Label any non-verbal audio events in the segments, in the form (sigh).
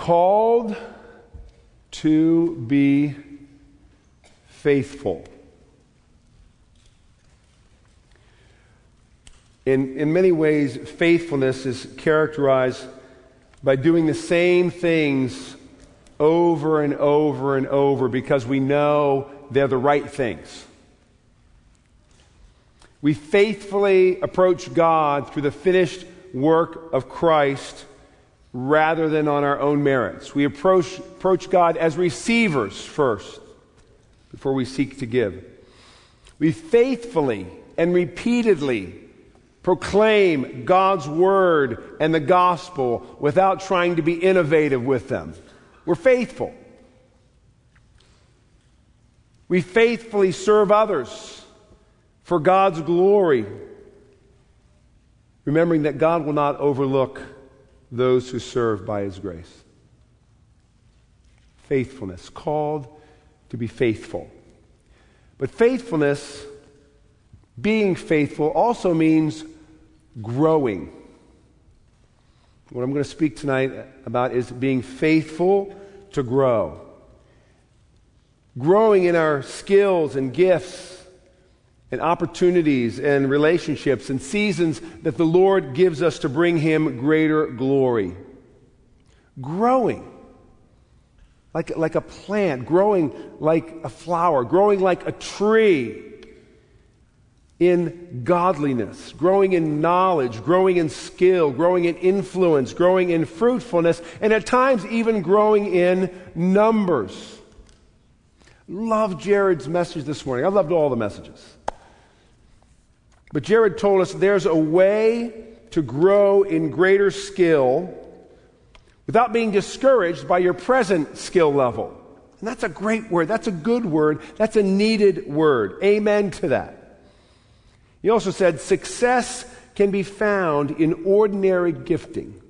called to be faithful. In, in many ways, faithfulness is characterized by doing the same things over and over and over because we know they're the right things. We faithfully approach God through the finished work of Christ rather than on our own merits. We approach, approach God as receivers first before we seek to give. We faithfully and repeatedly proclaim God's word and the gospel without trying to be innovative with them. We're faithful. We faithfully serve others for God's glory, remembering that God will not overlook those who serve by his grace. Faithfulness, called to be faithful. But faithfulness, being faithful, also means growing. What I'm going to speak tonight about is being faithful to grow. Growing in our skills and gifts and opportunities and relationships and seasons that the Lord gives us to bring Him greater glory. Growing like, like a plant, growing like a flower, growing like a tree in godliness, growing in knowledge, growing in skill, growing in influence, growing in fruitfulness, and at times even growing in numbers. Love Jared's message this morning. I loved all the messages. But Jared told us there's a way to grow in greater skill without being discouraged by your present skill level. And that's a great word. That's a good word. That's a needed word. Amen to that. He also said success can be found in ordinary gifting.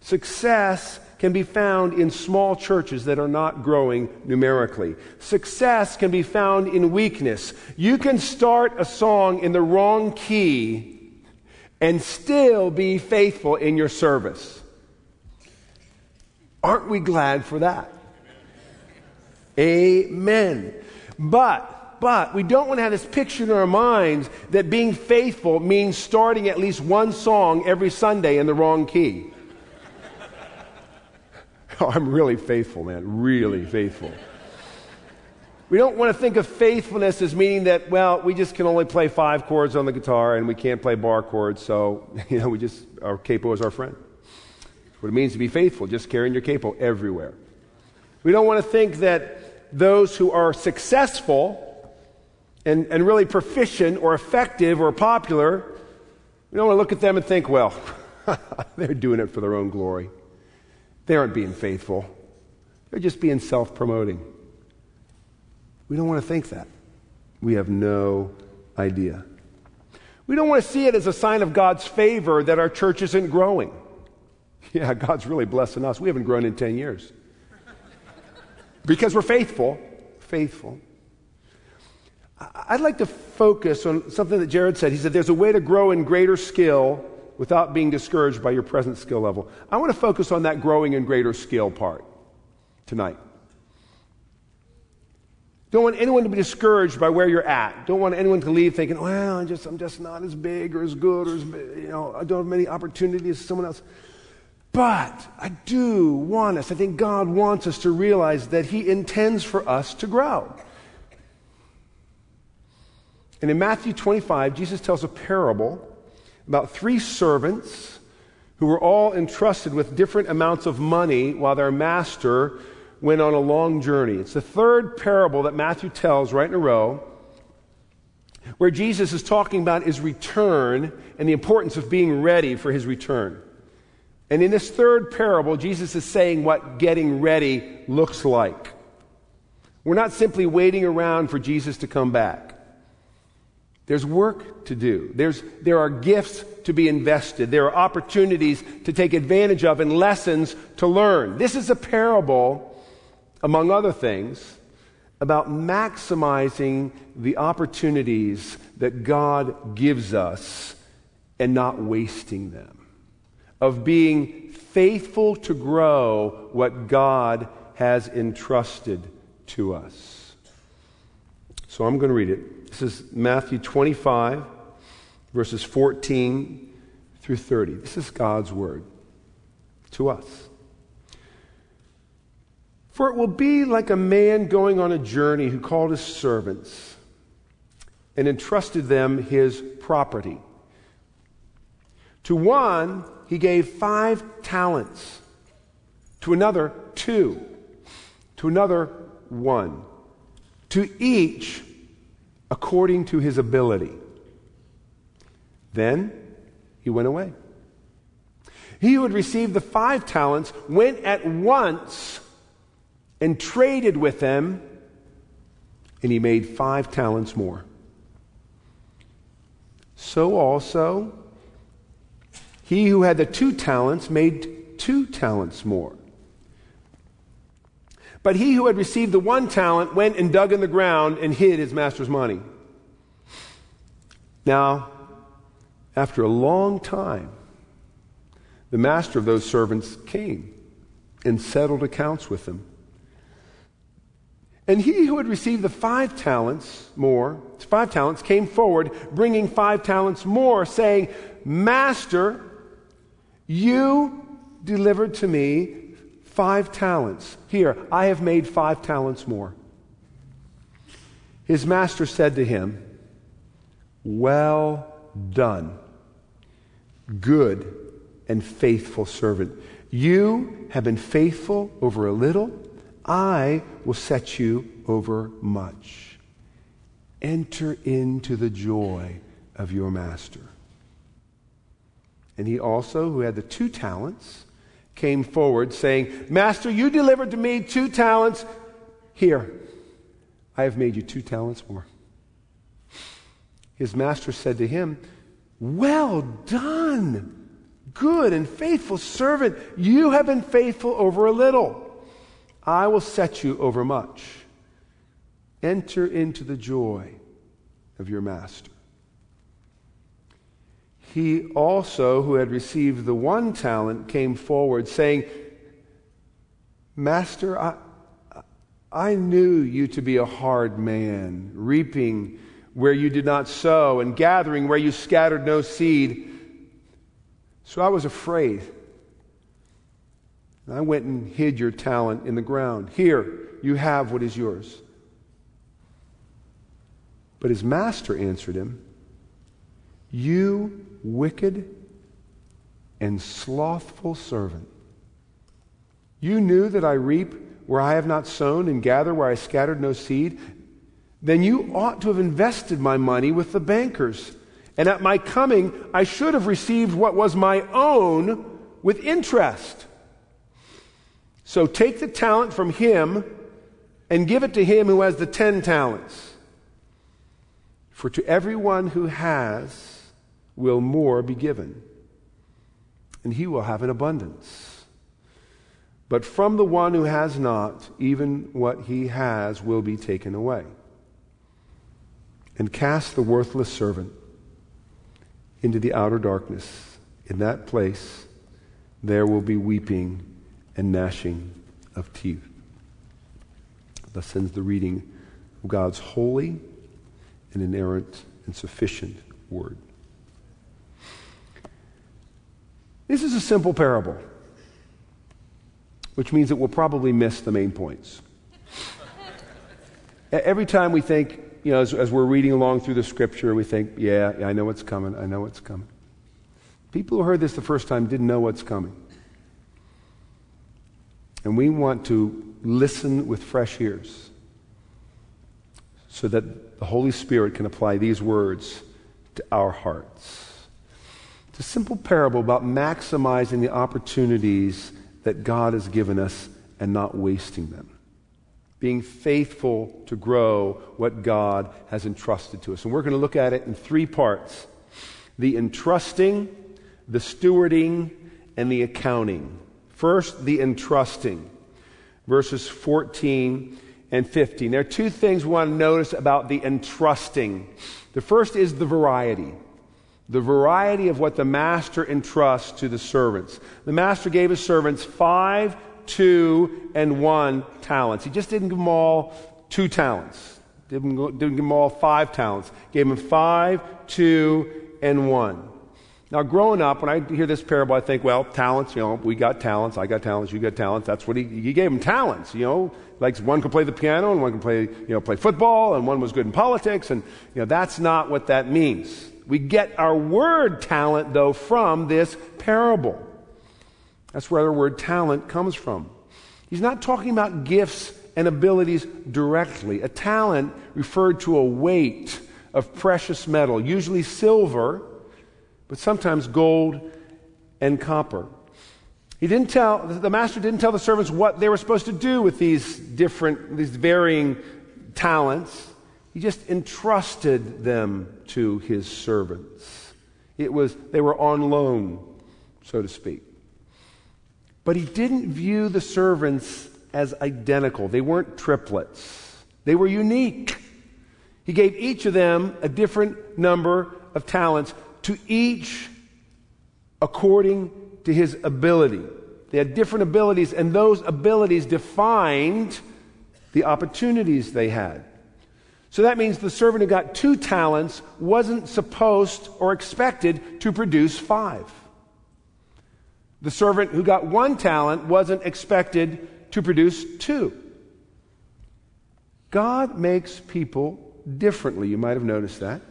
Success can be found in small churches that are not growing numerically. Success can be found in weakness. You can start a song in the wrong key and still be faithful in your service. Aren't we glad for that? Amen. But, but we don't want to have this picture in our minds that being faithful means starting at least one song every Sunday in the wrong key. (laughs) I'm really faithful, man. Really faithful. We don't want to think of faithfulness as meaning that, well, we just can only play five chords on the guitar and we can't play bar chords, so, (laughs) you know, we just, our capo is our friend what it means to be faithful, just carrying your capo everywhere. We don't want to think that those who are successful and, and really proficient or effective or popular, we don't want to look at them and think, well, (laughs) they're doing it for their own glory. They aren't being faithful, they're just being self promoting. We don't want to think that. We have no idea. We don't want to see it as a sign of God's favor that our church isn't growing. (laughs) Yeah, God's really blessing us. We haven't grown in 10 years. Because we're faithful. Faithful. I'd like to focus on something that Jared said. He said there's a way to grow in greater skill without being discouraged by your present skill level. I want to focus on that growing in greater skill part tonight. Don't want anyone to be discouraged by where you're at. Don't want anyone to leave thinking, well, I'm just, I'm just not as big or as good or as, you know, I don't have many opportunities as someone else. But I do want us, I think God wants us to realize that He intends for us to grow. And in Matthew 25, Jesus tells a parable about three servants who were all entrusted with different amounts of money while their master went on a long journey. It's the third parable that Matthew tells right in a row where Jesus is talking about his return and the importance of being ready for his return. And in this third parable, Jesus is saying what getting ready looks like. We're not simply waiting around for Jesus to come back. There's work to do. There's, there are gifts to be invested. There are opportunities to take advantage of and lessons to learn. This is a parable, among other things, about maximizing the opportunities that God gives us and not wasting them of being faithful to grow what God has entrusted to us. So I'm going to read it. This is Matthew 25, verses 14 through 30. This is God's word to us. For it will be like a man going on a journey who called his servants and entrusted them his property. To one, he gave five talents, to another, two, to another, one, to each according to his ability. Then he went away. He who had received the five talents went at once and traded with them, and he made five talents more. So also, he who had the two talents made two talents more. But he who had received the one talent went and dug in the ground and hid his master's money. Now, after a long time, the master of those servants came and settled accounts with them. And he who had received the five talents more, five talents, came forward, bringing five talents more, saying, Master, you delivered to me five talents. Here, I have made five talents more. His master said to him, Well done, good and faithful servant. You have been faithful over a little I will set you over much. Enter into the joy of your master. And he also, who had the two talents, came forward, saying, Master, you delivered to me two talents. Here, I have made you two talents more. His master said to him, Well done, good and faithful servant. You have been faithful over a little. I will set you over much. Enter into the joy of your master. He also, who had received the one talent, came forward, saying, Master, I, I knew you to be a hard man, reaping where you did not sow, and gathering where you scattered no seed. So I was afraid And I went and hid your talent in the ground. Here, you have what is yours. But his master answered him, You wicked and slothful servant. You knew that I reap where I have not sown and gather where I scattered no seed. Then you ought to have invested my money with the bankers. And at my coming, I should have received what was my own with interest. So take the talent from him and give it to him who has the ten talents. For to everyone who has will more be given, and he will have an abundance. But from the one who has not, even what he has will be taken away. And cast the worthless servant into the outer darkness. In that place, there will be weeping and gnashing of teeth. Thus ends the reading of God's holy and inerrant and sufficient word. This is a simple parable, which means that we'll probably miss the main points. Every time we think, you know, as, as, we're reading along through the scripture, we think, yeah, yeah, I know what's coming, I know what's coming. People who heard this the first time didn't know what's coming. And we want to listen with fresh ears so that the Holy Spirit can apply these words to our hearts. It's a simple parable about maximizing the opportunities that God has given us and not wasting them. Being faithful to grow what God has entrusted to us. And we're going to look at it in three parts the entrusting, the stewarding, and the accounting. First, the entrusting, verses 14 and 15. There are two things we want to notice about the entrusting. The first is the variety. The variety of what the master entrusts to the servants. The master gave his servants five, two, and one talents. He just didn't give them all two talents. Didn't, didn't give them all five talents. Gave them five, two, and one. Now, growing up, when I hear this parable, I think, well, talents, you know, we got talents, I got talents, you got talents. That's what he, he gave them talents, you know. Like one could play the piano and one could play, you know, play football and one was good in politics and, you know, that's not what that means. We get our word talent, though, from this parable. That's where the word talent comes from. He's not talking about gifts and abilities directly. A talent referred to a weight of precious metal, usually silver, but sometimes gold and copper. He didn't tell, the master didn't tell the servants what they were supposed to do with these different, these varying talents. He just entrusted them to his servants. It was, they were on loan, so to speak. But he didn't view the servants as identical. They weren't triplets. They were unique. He gave each of them a different number of talents, to each according to his ability. They had different abilities, and those abilities defined the opportunities they had. So that means the servant who got two talents wasn't supposed or expected to produce five. The servant who got one talent wasn't expected to produce two. God makes people differently. You might have noticed that.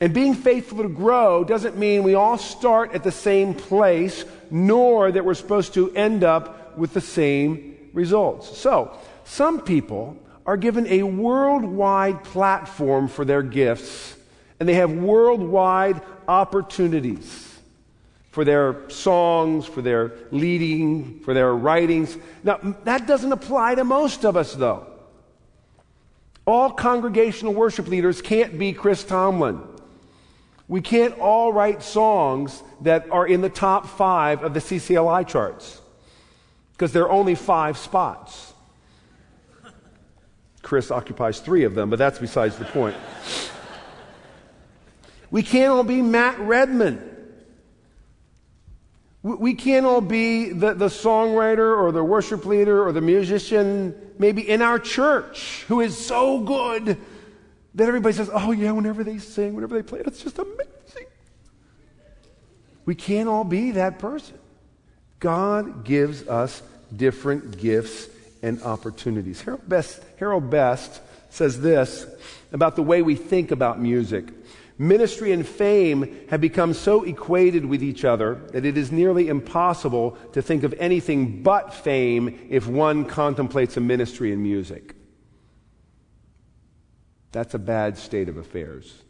And being faithful to grow doesn't mean we all start at the same place, nor that we're supposed to end up with the same results. So, some people are given a worldwide platform for their gifts, and they have worldwide opportunities for their songs, for their leading, for their writings. Now, that doesn't apply to most of us, though. All congregational worship leaders can't be Chris Tomlin. We can't all write songs that are in the top five of the CCLI charts because there are only five spots. Chris occupies three of them, but that's besides the point. we can't all be Matt Redman. We can't all be the, the songwriter or the worship leader or the musician, maybe in our church, who is so good that everybody says, oh, yeah, whenever they sing, whenever they play, it's just amazing. We can't all be that person. God gives us different gifts and opportunities. Harold Best, Harold Best says this about the way we think about music. Ministry and fame have become so equated with each other that it is nearly impossible to think of anything but fame if one contemplates a ministry in music. That's a bad state of affairs.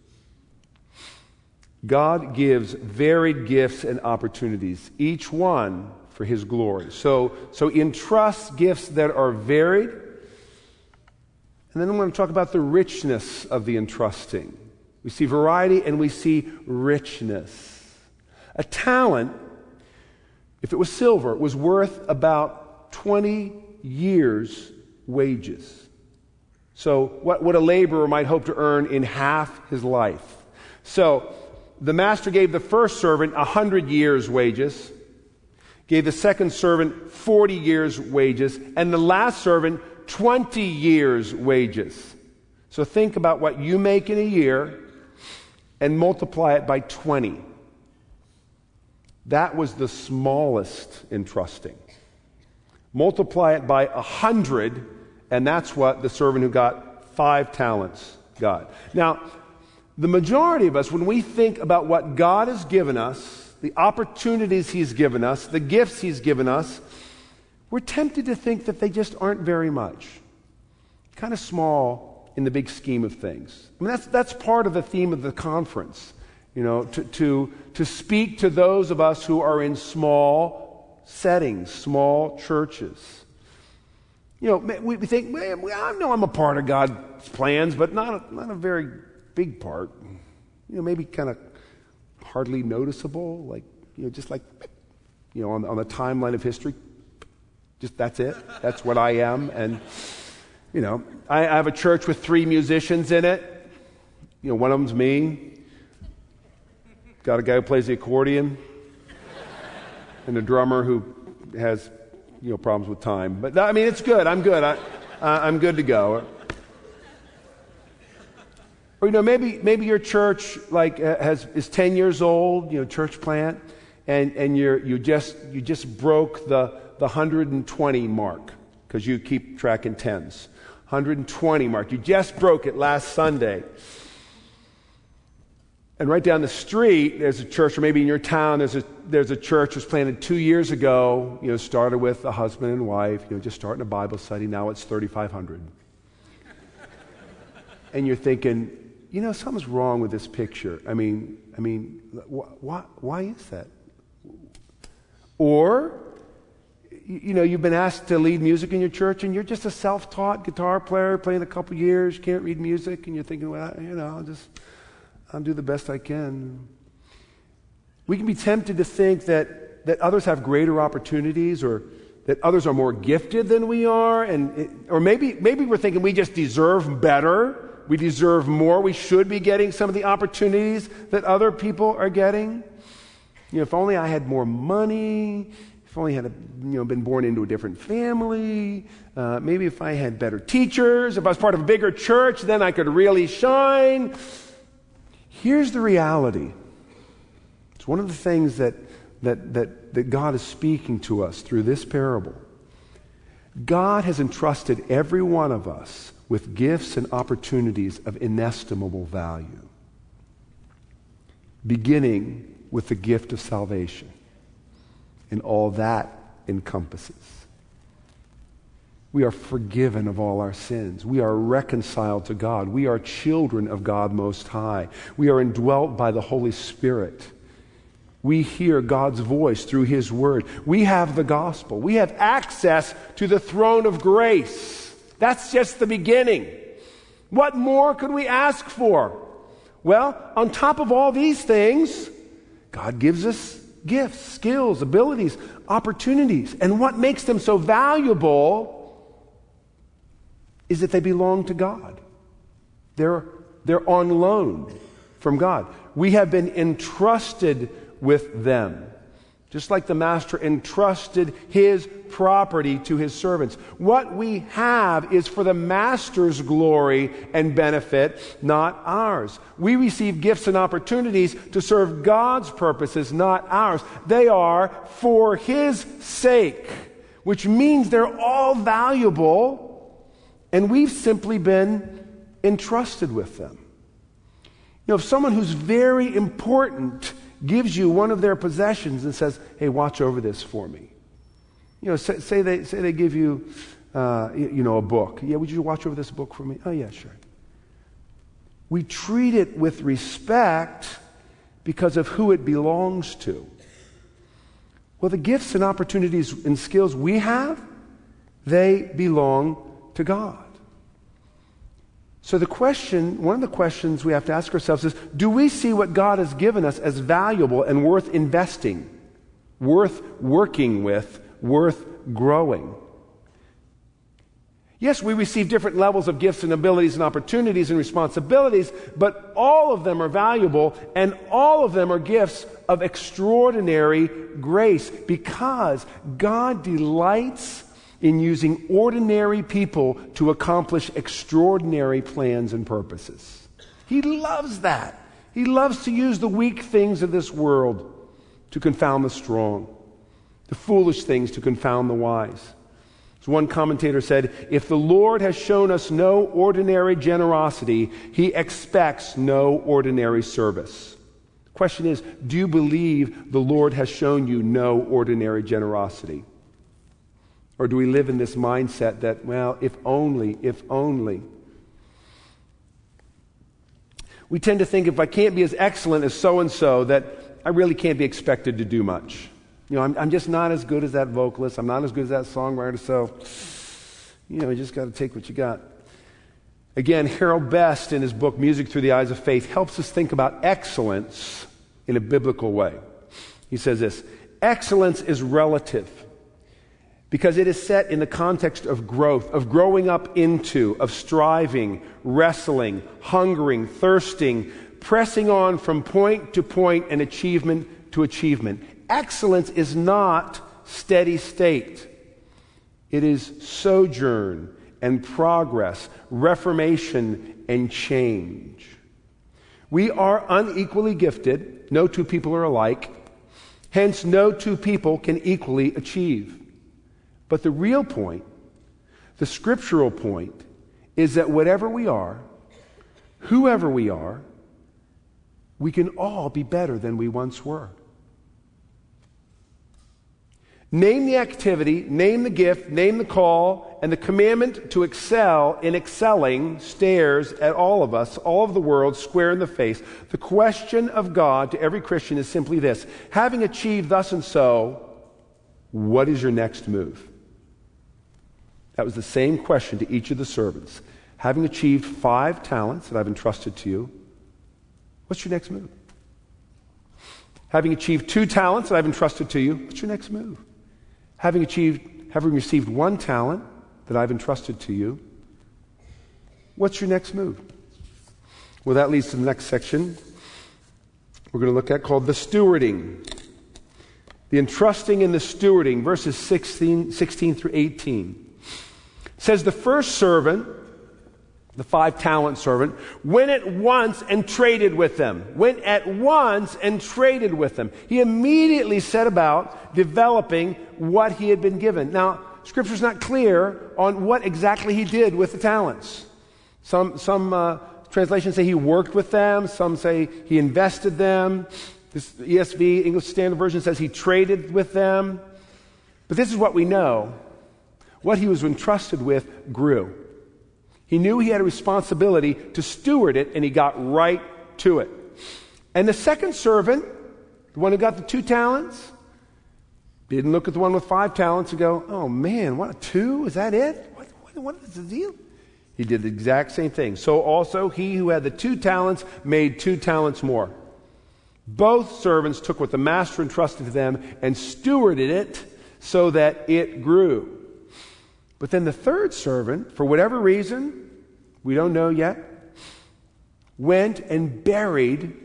God gives varied gifts and opportunities, each one for his glory. So, so entrust gifts that are varied. And then I'm going to talk about the richness of the entrusting. We see variety and we see richness. A talent, if it was silver, was worth about 20 years' wages. So, what, what a laborer might hope to earn in half his life. So, the master gave the first servant a hundred years' wages gave the second servant 40 years' wages, and the last servant 20 years' wages. So think about what you make in a year and multiply it by 20. That was the smallest entrusting. Multiply it by 100, and that's what the servant who got five talents got. Now, the majority of us, when we think about what God has given us, the opportunities He's given us, the gifts He's given us, we're tempted to think that they just aren't very much. Kind of small in the big scheme of things. I mean, that's, that's part of the theme of the conference, you know, to, to, to speak to those of us who are in small settings, small churches. You know, we, think, well, I know I'm a part of God's plans, but not a, not a very big part. You know, maybe kind of hardly noticeable, like, you know, just like, you know, on, on the timeline of history. Just that's it. That's what I am. And, you know, I, I have a church with three musicians in it. You know, one of them's me. got a guy who plays the accordion and a drummer who has you know problems with time. But I mean, it's good. I'm good. I, I'm good to go. Or you know, maybe maybe your church like has is 10 years old. You know, church plant, and and you're you just you just broke the the 120 mark because you keep tracking tens. 120 mark. You just broke it last Sunday. And right down the street, there's a church, or maybe in your town, there's a, there's a church that was planted two years ago. You know, started with a husband and wife, you know, just starting a Bible study. Now it's 3,500. and you're thinking, you know, something's wrong with this picture. I mean, I mean, wh- why, why is that? Or, you know, you've been asked to lead music in your church, and you're just a self-taught guitar player, playing a couple years, can't read music, and you're thinking, well, you know, I'll just I'll do the best I can. We can be tempted to think that, that others have greater opportunities or that others are more gifted than we are. And it, or maybe, maybe we're thinking we just deserve better. We deserve more. We should be getting some of the opportunities that other people are getting. You know, if only I had more money, if only I had you know, been born into a different family, uh, maybe if I had better teachers, if I was part of a bigger church, then I could really shine. Here's the reality. It's one of the things that, that, that, that God is speaking to us through this parable. God has entrusted every one of us with gifts and opportunities of inestimable value, beginning with the gift of salvation and all that encompasses. We are forgiven of all our sins. We are reconciled to God. We are children of God Most High. We are indwelt by the Holy Spirit. We hear God's voice through His Word. We have the gospel. We have access to the throne of grace. That's just the beginning. What more could we ask for? Well, on top of all these things, God gives us gifts, skills, abilities, opportunities. And what makes them so valuable is that they belong to God. They're, they're on loan from God. We have been entrusted with them. Just like the master entrusted his property to his servants. What we have is for the master's glory and benefit, not ours. We receive gifts and opportunities to serve God's purposes, not ours. They are for his sake, which means they're all valuable and we've simply been entrusted with them. You know, if someone who's very important gives you one of their possessions and says, hey, watch over this for me. You know, say, say they, say they give you, uh, you know, a book. Yeah, would you watch over this book for me? Oh, yeah, sure. We treat it with respect because of who it belongs to. Well, the gifts and opportunities and skills we have, they belong to God. So, the question, one of the questions we have to ask ourselves is do we see what God has given us as valuable and worth investing, worth working with, worth growing? Yes, we receive different levels of gifts and abilities and opportunities and responsibilities, but all of them are valuable and all of them are gifts of extraordinary grace because God delights in using ordinary people to accomplish extraordinary plans and purposes. He loves that. He loves to use the weak things of this world to confound the strong, the foolish things to confound the wise. As one commentator said, if the Lord has shown us no ordinary generosity, he expects no ordinary service. The question is, do you believe the Lord has shown you no ordinary generosity? Or do we live in this mindset that, well, if only, if only? We tend to think if I can't be as excellent as so and so, that I really can't be expected to do much. You know, I'm, I'm, just not as good as that vocalist. I'm not as good as that songwriter. So, you know, you just got to take what you got. Again, Harold Best, in his book Music Through the Eyes of Faith, helps us think about excellence in a biblical way. He says this Excellence is relative because it is set in the context of growth, of growing up into, of striving, wrestling, hungering, thirsting, pressing on from point to point and achievement to achievement. Excellence is not steady state, it is sojourn and progress, reformation and change. We are unequally gifted. No two people are alike. Hence, no two people can equally achieve. But the real point, the scriptural point, is that whatever we are, whoever we are, we can all be better than we once were. Name the activity, name the gift, name the call, and the commandment to excel in excelling stares at all of us, all of the world, square in the face. The question of God to every Christian is simply this Having achieved thus and so, what is your next move? That was the same question to each of the servants. Having achieved five talents that I've entrusted to you, what's your next move? Having achieved two talents that I've entrusted to you, what's your next move? having achieved, having received one talent that I've entrusted to you, what's your next move? Well, that leads to the next section we're going to look at called the stewarding. The entrusting and the stewarding, verses 16, 16 through 18. Says the first servant the five talent servant, went at once and traded with them. Went at once and traded with them. He immediately set about developing what he had been given. Now, Scripture's not clear on what exactly he did with the talents. Some, some uh, translations say he worked with them, some say he invested them. This ESV, English Standard Version, says he traded with them. But this is what we know. What he was entrusted with grew. He knew he had a responsibility to steward it, and he got right to it. And the second servant, the one who got the two talents, didn't look at the one with five talents and go, oh man, what, a two? Is that it? What, what, what is the deal? He did the exact same thing. So also, he who had the two talents made two talents more. Both servants took what the master entrusted to them and stewarded it so that it grew. But then the third servant, for whatever reason, we don't know yet, went and buried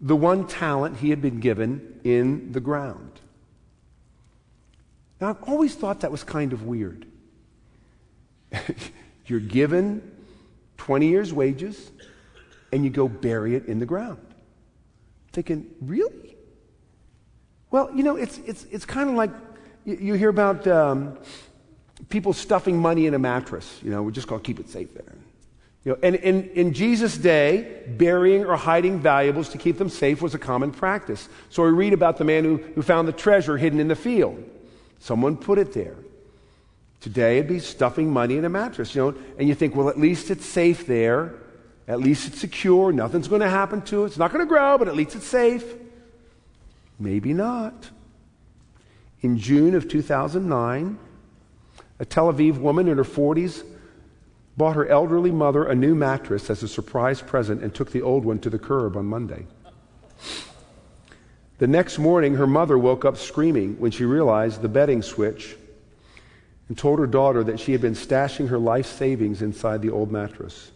the one talent he had been given in the ground. Now, I've always thought that was kind of weird. (laughs) You're given 20 years' wages and you go bury it in the ground. Thinking, really? Well, you know, it's, it's, it's kind of like you, you hear about um, people stuffing money in a mattress. You know, we're just going to keep it safe there. You know, and in, in Jesus' day, burying or hiding valuables to keep them safe was a common practice. So we read about the man who, who found the treasure hidden in the field. Someone put it there. Today it'd be stuffing money in a mattress, you know, and you think, well, at least it's safe there. At least it's secure. Nothing's going to happen to it. It's not going to grow, but at least it's safe. Maybe not. In June of 2009, a Tel Aviv woman in her 40s bought her elderly mother a new mattress as a surprise present and took the old one to the curb on Monday. The next morning, her mother woke up screaming when she realized the bedding switch and told her daughter that she had been stashing her life savings inside the old mattress.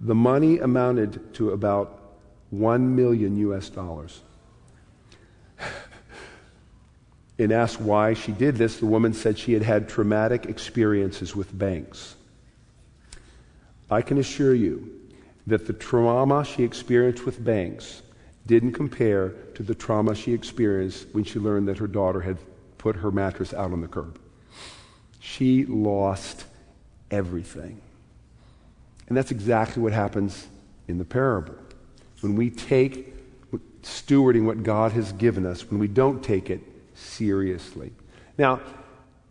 The money amounted to about 1 million US dollars. And asked why she did this, the woman said she had had traumatic experiences with banks. I can assure you that the trauma she experienced with banks didn't compare to the trauma she experienced when she learned that her daughter had put her mattress out on the curb. She lost everything. And that's exactly what happens in the parable. When we take stewarding what God has given us, when we don't take it seriously. Now,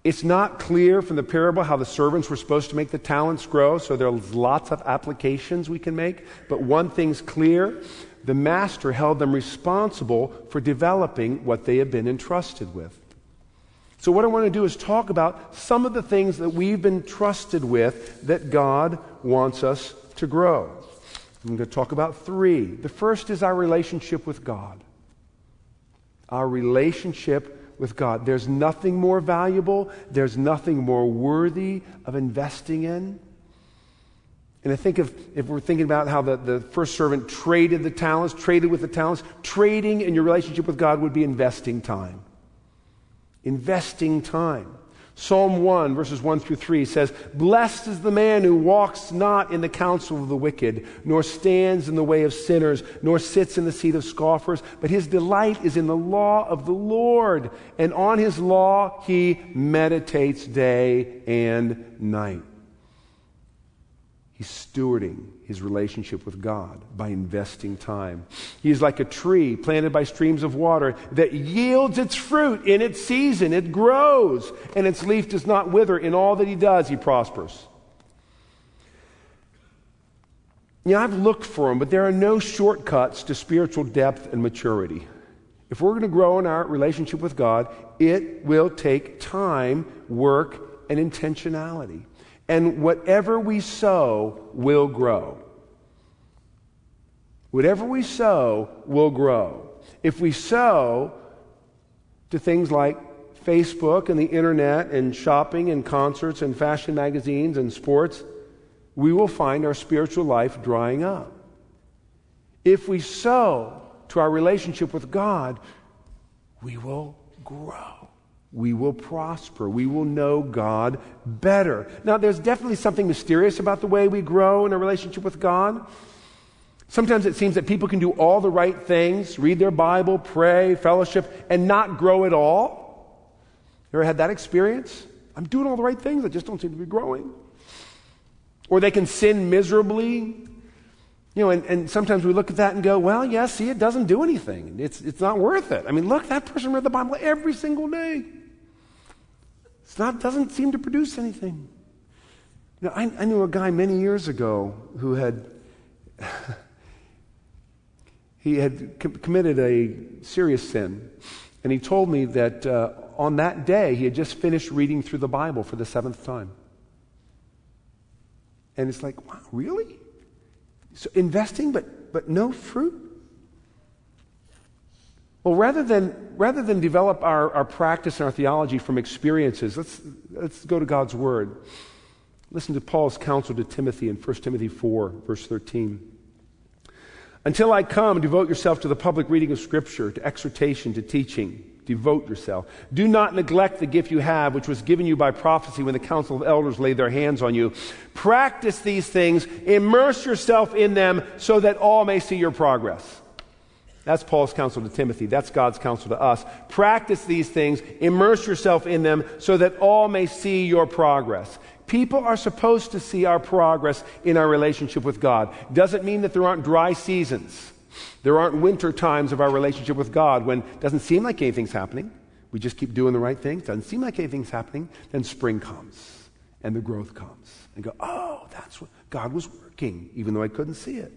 it's not clear from the parable how the servants were supposed to make the talents grow, so there's lots of applications we can make. But one thing's clear the master held them responsible for developing what they had been entrusted with. So, what I want to do is talk about some of the things that we've been trusted with that God wants us to grow. I'm going to talk about three. The first is our relationship with God. Our relationship with God. There's nothing more valuable, there's nothing more worthy of investing in And I think if, if we're thinking about how the, the first servant traded the talents, traded with the talents, trading in your relationship with God would be investing time. Investing time. Psalm 1, verses 1 through 3 says, Blessed is the man who walks not in the counsel of the wicked, nor stands in the way of sinners, nor sits in the seat of scoffers, but his delight is in the law of the Lord, and on his law he meditates day and night. He's stewarding his relationship with God by investing time. He is like a tree planted by streams of water that yields its fruit in its season. It grows, and its leaf does not wither. In all that he does, he prospers. Know, I've looked for them, but there are no shortcuts to spiritual depth and maturity. If we're going to grow in our relationship with God, it will take time, work, and intentionality and whatever we sow will grow. Whatever we sow will grow. If we sow to things like Facebook and the internet and shopping and concerts and fashion magazines and sports, we will find our spiritual life drying up. If we sow to our relationship with God, we will grow we will prosper. We will know God better. Now, there's definitely something mysterious about the way we grow in a relationship with God. Sometimes it seems that people can do all the right things, read their Bible, pray, fellowship, and not grow at all. You ever had that experience? I'm doing all the right things, I just don't seem to be growing. Or they can sin miserably. You know, and, and sometimes we look at that and go, well, yeah, see, it doesn't do anything. It's, it's not worth it. I mean, look, that person read the Bible every single day. Not, doesn't seem to produce anything. Know, I, I knew a guy many years ago who had (laughs) he had com- committed a serious sin, and he told me that uh, on that day he had just finished reading through the Bible for the seventh time. And it's like, wow, really? So investing, but but no fruit. Well, rather than, rather than develop our, our practice and our theology from experiences, let's, let's go to God's Word. Listen to Paul's counsel to Timothy in 1 Timothy 4, verse 13. Until I come, devote yourself to the public reading of Scripture, to exhortation, to teaching. Devote yourself. Do not neglect the gift you have, which was given you by prophecy when the council of elders laid their hands on you. Practice these things, immerse yourself in them, so that all may see your progress. That's Paul's counsel to Timothy. That's God's counsel to us. Practice these things, immerse yourself in them so that all may see your progress. People are supposed to see our progress in our relationship with God. Doesn't mean that there aren't dry seasons. There aren't winter times of our relationship with God when it doesn't seem like anything's happening. We just keep doing the right things. Doesn't seem like anything's happening. Then spring comes and the growth comes. And go, oh, that's what God was working, even though I couldn't see it.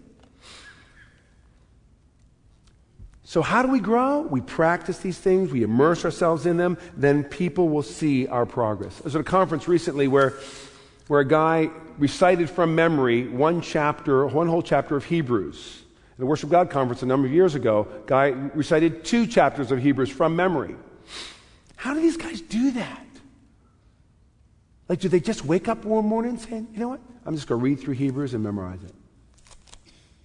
So, how do we grow? We practice these things, we immerse ourselves in them, then people will see our progress. I was at a conference recently where, where a guy recited from memory one chapter, one whole chapter of Hebrews. At the Worship God conference a number of years ago, guy recited two chapters of Hebrews from memory. How do these guys do that? Like, do they just wake up one morning saying, you know what? I'm just going to read through Hebrews and memorize it?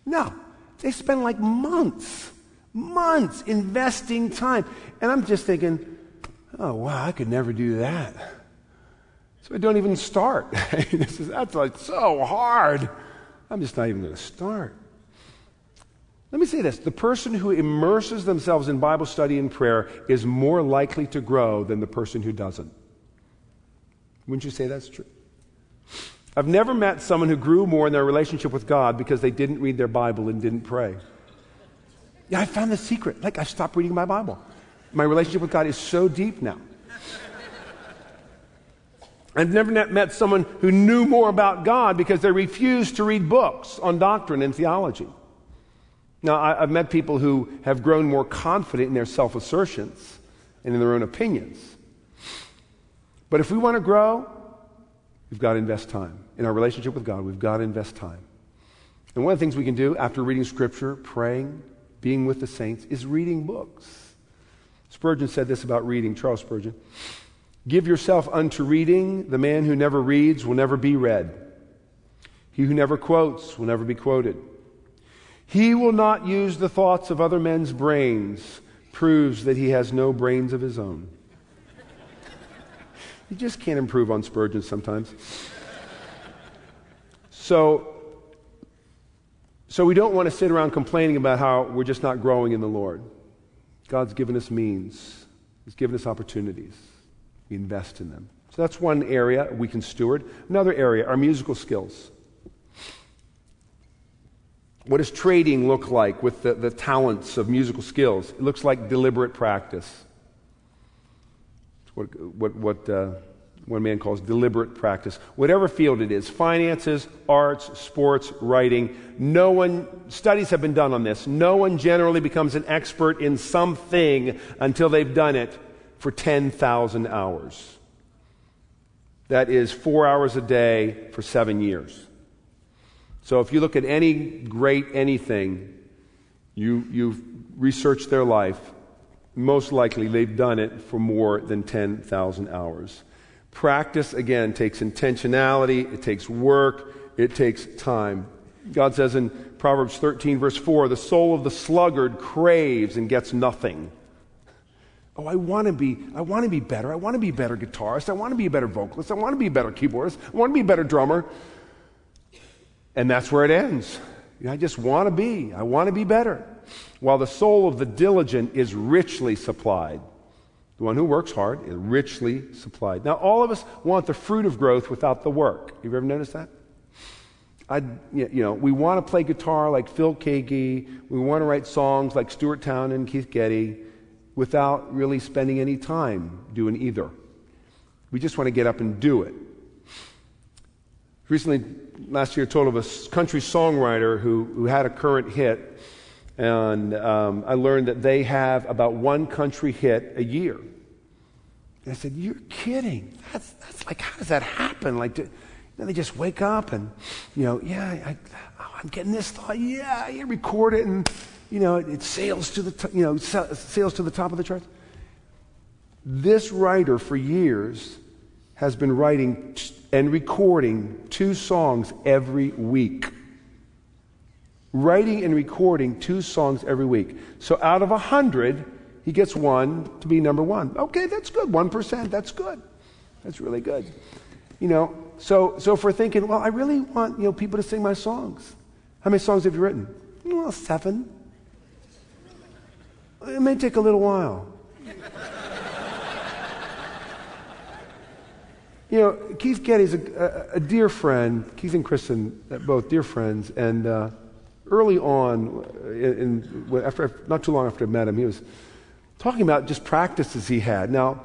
No. They spend like months months investing time. And I'm just thinking, oh, wow, I could never do that. So I don't even start. (laughs) this is, that's like so hard. I'm just not even going to start. Let me say this the person who immerses themselves in Bible study and prayer is more likely to grow than the person who doesn't. Wouldn't you say that's true? I've never met someone who grew more in their relationship with God because they didn't read their Bible and didn't pray. Yeah, I found the secret. Like, I stopped reading my Bible. My relationship with God is so deep now. I've never met someone who knew more about God because they refused to read books on doctrine and theology. Now, I've met people who have grown more confident in their self assertions and in their own opinions. But if we want to grow, we've got to invest time. In our relationship with God, we've got to invest time. And one of the things we can do after reading Scripture, praying, being with the saints, is reading books. Spurgeon said this about reading, Charles Spurgeon. Give yourself unto reading. The man who never reads will never be read. He who never quotes will never be quoted. He will not use the thoughts of other men's brains, proves that he has no brains of his own. you just can't improve on Spurgeon sometimes. So, so we don't want to sit around complaining about how we're just not growing in the Lord. God's given us means, He's given us opportunities. We invest in them. So that's one area we can steward. Another area, our musical skills. What does trading look like with the, the talents of musical skills? It looks like deliberate practice. What, what, what uh, one man calls deliberate practice. Whatever field it is finances, arts, sports, writing no one, studies have been done on this. No one generally becomes an expert in something until they've done it for 10,000 hours. That is four hours a day for seven years. So if you look at any great anything, you, you've researched their life, most likely they've done it for more than 10,000 hours. Practice, again, takes intentionality, it takes work, it takes time. God says in Proverbs 13, verse 4, the soul of the sluggard craves and gets nothing. Oh, I want to be, I want to be better. I want to be a better guitarist. I want to be a better vocalist. I want to be a better keyboardist. I want to be a better drummer. And that's where it ends. I just want to be. I want to be better. While the soul of the diligent is richly supplied. The one who works hard is richly supplied. Now, all of us want the fruit of growth without the work. You ever noticed that? I, you know, we want to play guitar like Phil Keaggy. We want to write songs like Stuart Townend Keith Getty without really spending any time doing either. We just want to get up and do it. Recently, last year, told of a country songwriter who, who had a current hit, and um, I learned that they have about one country hit a year. And I said, "You're kidding? That's, that's like how does that happen? Like, do, they just wake up and, you know, yeah, I, am getting this thought. Yeah, you record it, and you know, it, it sails to the, t- you know, sails to the top of the charts." This writer, for years, has been writing and recording two songs every week. Writing and recording two songs every week. So out of a hundred, he gets one to be number one. Okay, that's good. One percent, that's good. That's really good. You know, so so if we're thinking, well, I really want you know people to sing my songs. How many songs have you written? Well, seven. It may take a little while. (laughs) You know, Keith Getty's a, a, a dear friend. Keith and Kristyn, uh, both dear friends. And uh, early on, in, in, after, not too long after I met him, he was talking about just practices he had. Now,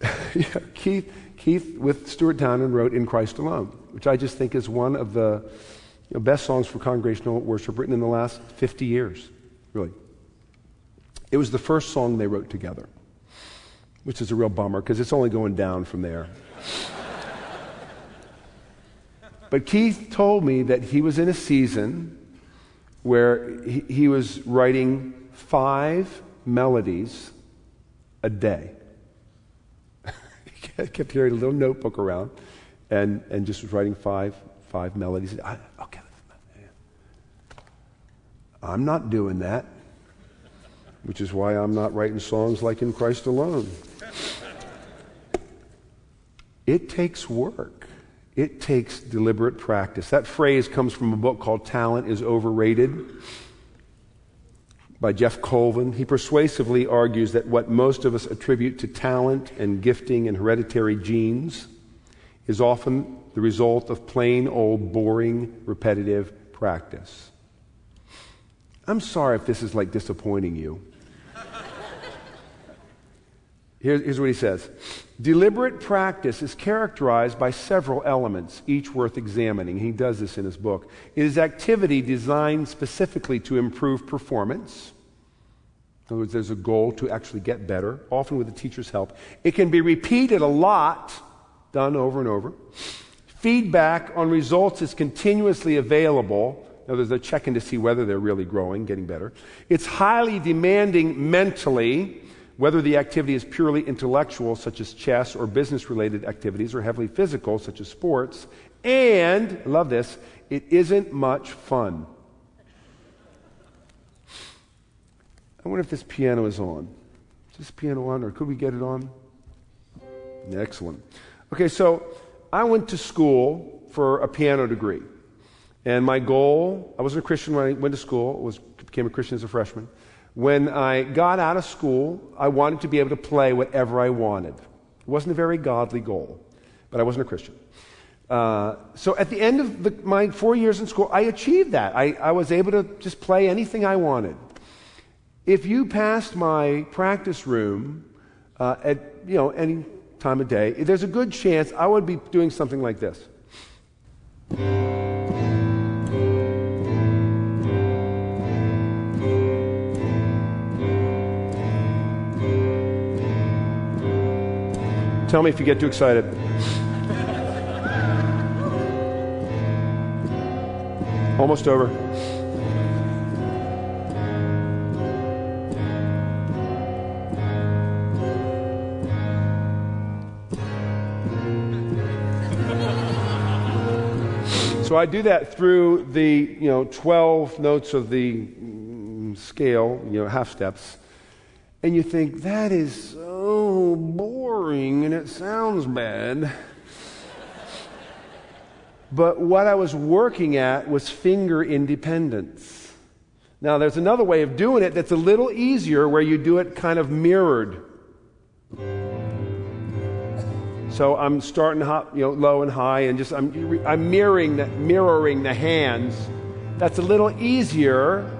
(laughs) yeah, Keith, Keith with Stuart Townend wrote In Christ Alone, which I just think is one of the you know, best songs for congregational worship written in the last 50 years, really. It was the first song they wrote together which is a real bummer because it's only going down from there. But Keith told me that he was in a season where he, he was writing five melodies a day. (laughs) he kept carrying a little notebook around and, and just was writing five, five melodies. I, okay. I'm not doing that, which is why I'm not writing songs like In Christ Alone. It takes work. It takes deliberate practice. That phrase comes from a book called Talent is Overrated by Geoff Colvin. He persuasively argues that what most of us attribute to talent and gifting and hereditary genes is often the result of plain old boring repetitive practice. I'm sorry if this is like disappointing you. Here's what he says Deliberate practice is characterized by several elements, each worth examining. He does this in his book. It is activity designed specifically to improve performance. In other words, there's a goal to actually get better, often with the teacher's help. It can be repeated a lot, done over and over. Feedback on results is continuously available. There's a checking to see whether they're really growing, getting better. It's highly demanding mentally whether the activity is purely intellectual, such as chess, or business related activities, or heavily physical, such as sports. And, love this, it isn't much fun. I wonder if this piano is on. Is this piano on, or could we get it on? Excellent. Okay, so I went to school for a piano degree. And my goal, I wasn't a Christian when I went to school, was became a Christian as a freshman. When I got out of school, I wanted to be able to play whatever I wanted. It wasn't a very godly goal, but I wasn't a Christian. Uh, so at the end of the, my four years in school, I achieved that. I, I was able to just play anything I wanted. If you passed my practice room uh, at you know any time of day, there's a good chance I would be doing something like this. Tell me if you get too excited. Almost over. So I do that through the you know 12 notes of the mm, scale, you know, half steps. And you think, that is so boring and it sounds bad. but what I was working at was finger independence. Now, there's another way of doing it that's a little easier where you do it kind of mirrored. So I'm starting high, you know, low and high, and just I'm, I'm mirroring the, mirroring the hands. That's a little easier,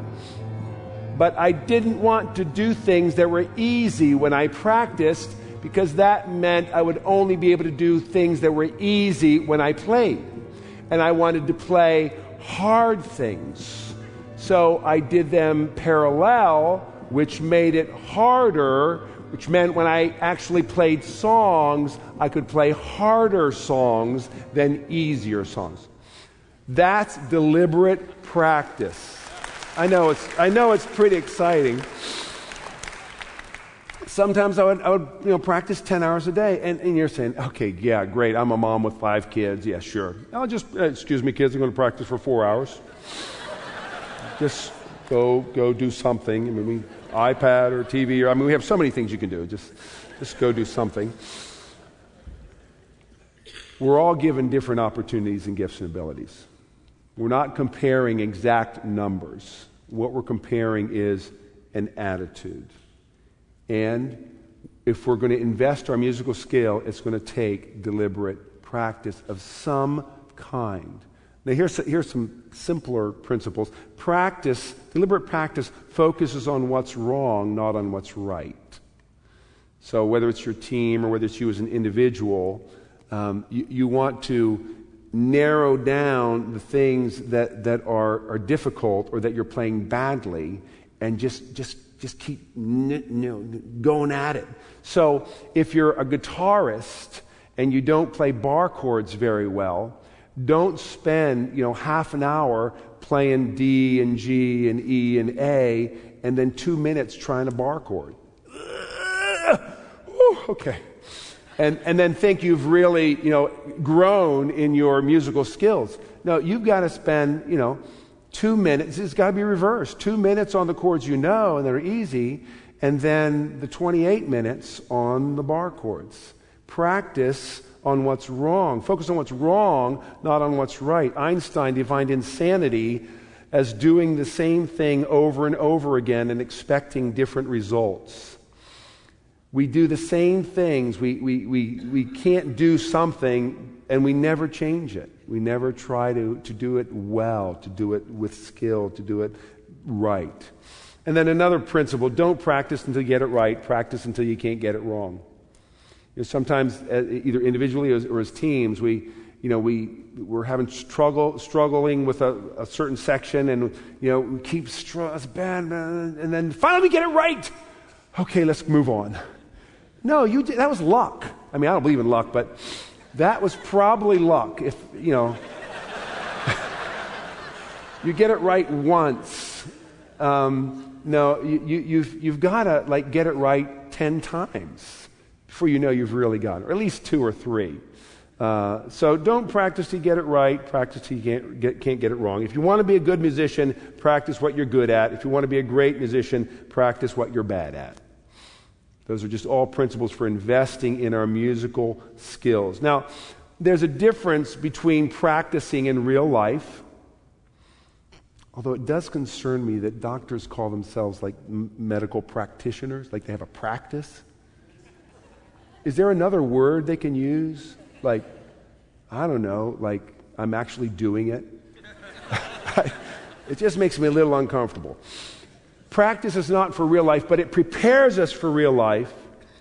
but I didn't want to do things that were easy when I practiced because that meant I would only be able to do things that were easy when I played. And I wanted to play hard things. So I did them parallel, which made it harder which meant when I actually played songs, I could play harder songs than easier songs. That's deliberate practice. I know it's, I know it's pretty exciting. Sometimes I would, I would you know, practice 10 hours a day. And, and you're saying, okay, yeah, great. I'm a mom with five kids. Yeah, sure. I'll just, uh, excuse me, kids, I'm going to practice for four hours. just go, go do something. I mean, we, iPad or TV, or I mean, we have so many things you can do. Just, just go do something. We're all given different opportunities and gifts and abilities. We're not comparing exact numbers. What we're comparing is an attitude. And if we're going to invest our musical skill, it's going to take deliberate practice of some kind. Now, here's, here's some simpler principles. Practice, deliberate practice, focuses on what's wrong, not on what's right. So, whether it's your team or whether it's you as an individual, um, you, you, want to narrow down the things that, that are, are difficult or that you're playing badly and just, just, just keep going at it. So, if you're a guitarist and you don't play bar chords very well, don't spend, you know, half an hour playing D and G and E and A and then two minutes trying a bar chord. (sighs) okay. And, and then think you've really, you know, grown in your musical skills. No, you've got to spend, you know, two minutes. It's got to be reversed. Two minutes on the chords you know and that are easy, and then the 28 minutes on the bar chords. Practice on what's wrong. Focus on what's wrong, not on what's right. Einstein defined insanity as doing the same thing over and over again and expecting different results. We do the same things. We, we, we, we can't do something and we never change it. We never try to, to do it well, to do it with skill, to do it right. And then another principle don't practice until you get it right, practice until you can't get it wrong. You know, sometimes, uh, either individually or as, or as, teams, we, you know, we, we're having struggle, struggling with a, a certain section, and you know, we keep struggling, it's bad, and then finally we get it right. Okay, let's move on. No, you did, that was luck. I mean, I don't believe in luck, but that was probably luck. If you know, (laughs) you get it right once. Um, no, you, you, you've, you've got to like get it right 10 times before you know you've really got it, or at least two or three. Uh, so don't practice to get it right, practice to can't get, can't get it wrong. If you want to be a good musician, practice what you're good at. If you want to be a great musician, practice what you're bad at. Those are just all principles for investing in our musical skills. Now, there's a difference between practicing in real life, although it does concern me that doctors call themselves like m- medical practitioners, like they have a practice. Is there another word they can use? Like, I don't know, like I'm actually doing it? (laughs) it just makes me a little uncomfortable. Practice is not for real life, but it prepares us for real life.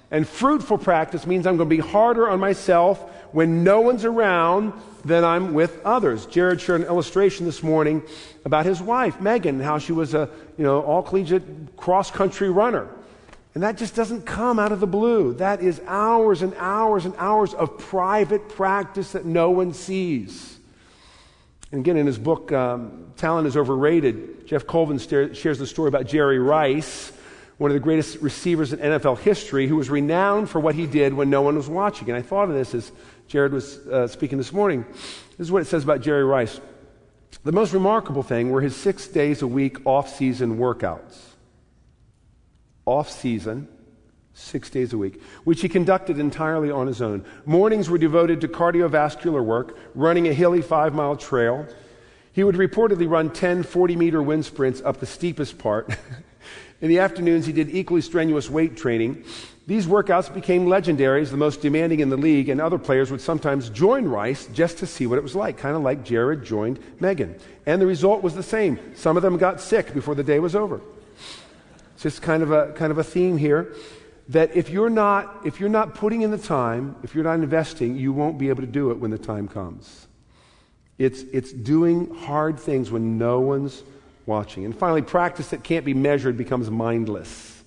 And fruitful practice means I'm going to be harder on myself when no one's around than I'm with others. Jared shared an illustration this morning about his wife, Megan, how she was a you know, all collegiate cross country runner. And that just doesn't come out of the blue. That is hours and hours and hours of private practice that no one sees. And again, in his book, um, Talent is Overrated, Geoff Colvin shares the story about Jerry Rice, one of the greatest receivers in NFL history, who was renowned for what he did when no one was watching. And I thought of this as Jared was uh, speaking this morning. This is what it says about Jerry Rice. The most remarkable thing were his six days a week off season workouts. Off season six days a week, which he conducted entirely on his own. Mornings were devoted to cardiovascular work, running a hilly five mile trail. He would reportedly run 10 40 meter wind sprints up the steepest part. (laughs) In the afternoons, he did equally strenuous weight training. These workouts became legendary as the most demanding in the league, and other players would sometimes join Rice just to see what it was like, kind of like Jared joined Megan. And the result was the same. Some of them got sick before the day was over. It's just kind of a, kind of a theme here that if you're not if you're not putting in the time if you're not investing you won't be able to do it when the time comes it's it's doing hard things when no one's watching and finally practice that can't be measured becomes mindless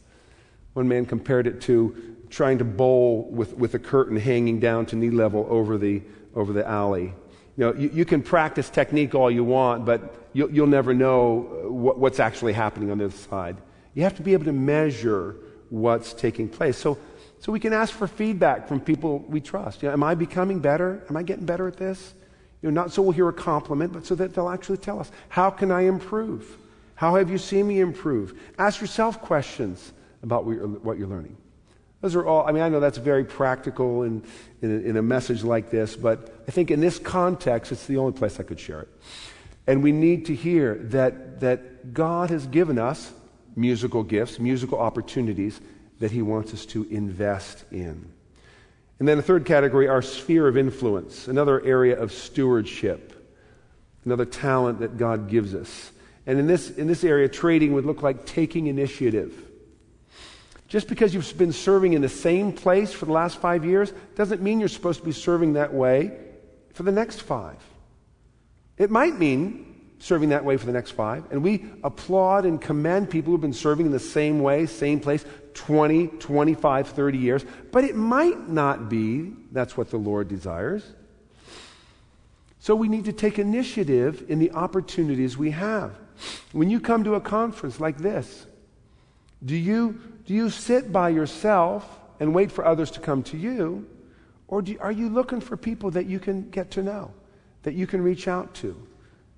one man compared it to trying to bowl with, with a curtain hanging down to knee level over the over the alley you know you, you can practice technique all you want but you'll, you'll never know what, what's actually happening on the other side you have to be able to measure what's taking place. So, so we can ask for feedback from people we trust. You know, am I becoming better? Am I getting better at this? You know, not so we'll hear a compliment, but so that they'll actually tell us, how can I improve? How have you seen me improve? Ask yourself questions about what you're, learning. Those are all, I mean, I know that's very practical in, in a, in a message like this, but I think in this context, it's the only place I could share it. And we need to hear that, that God has given us musical gifts, musical opportunities that he wants us to invest in. And then the third category, our sphere of influence, another area of stewardship, another talent that God gives us. And in this, in this area, trading would look like taking initiative. Just because you've been serving in the same place for the last five years doesn't mean you're supposed to be serving that way for the next five. It might mean serving that way for the next five. And we applaud and commend people who've been serving in the same way, same place, 20, 25, 30 years. But it might not be that's what the Lord desires. So we need to take initiative in the opportunities we have. When you come to a conference like this, do you, do you sit by yourself and wait for others to come to you? Or do, are you looking for people that you can get to know, that you can reach out to?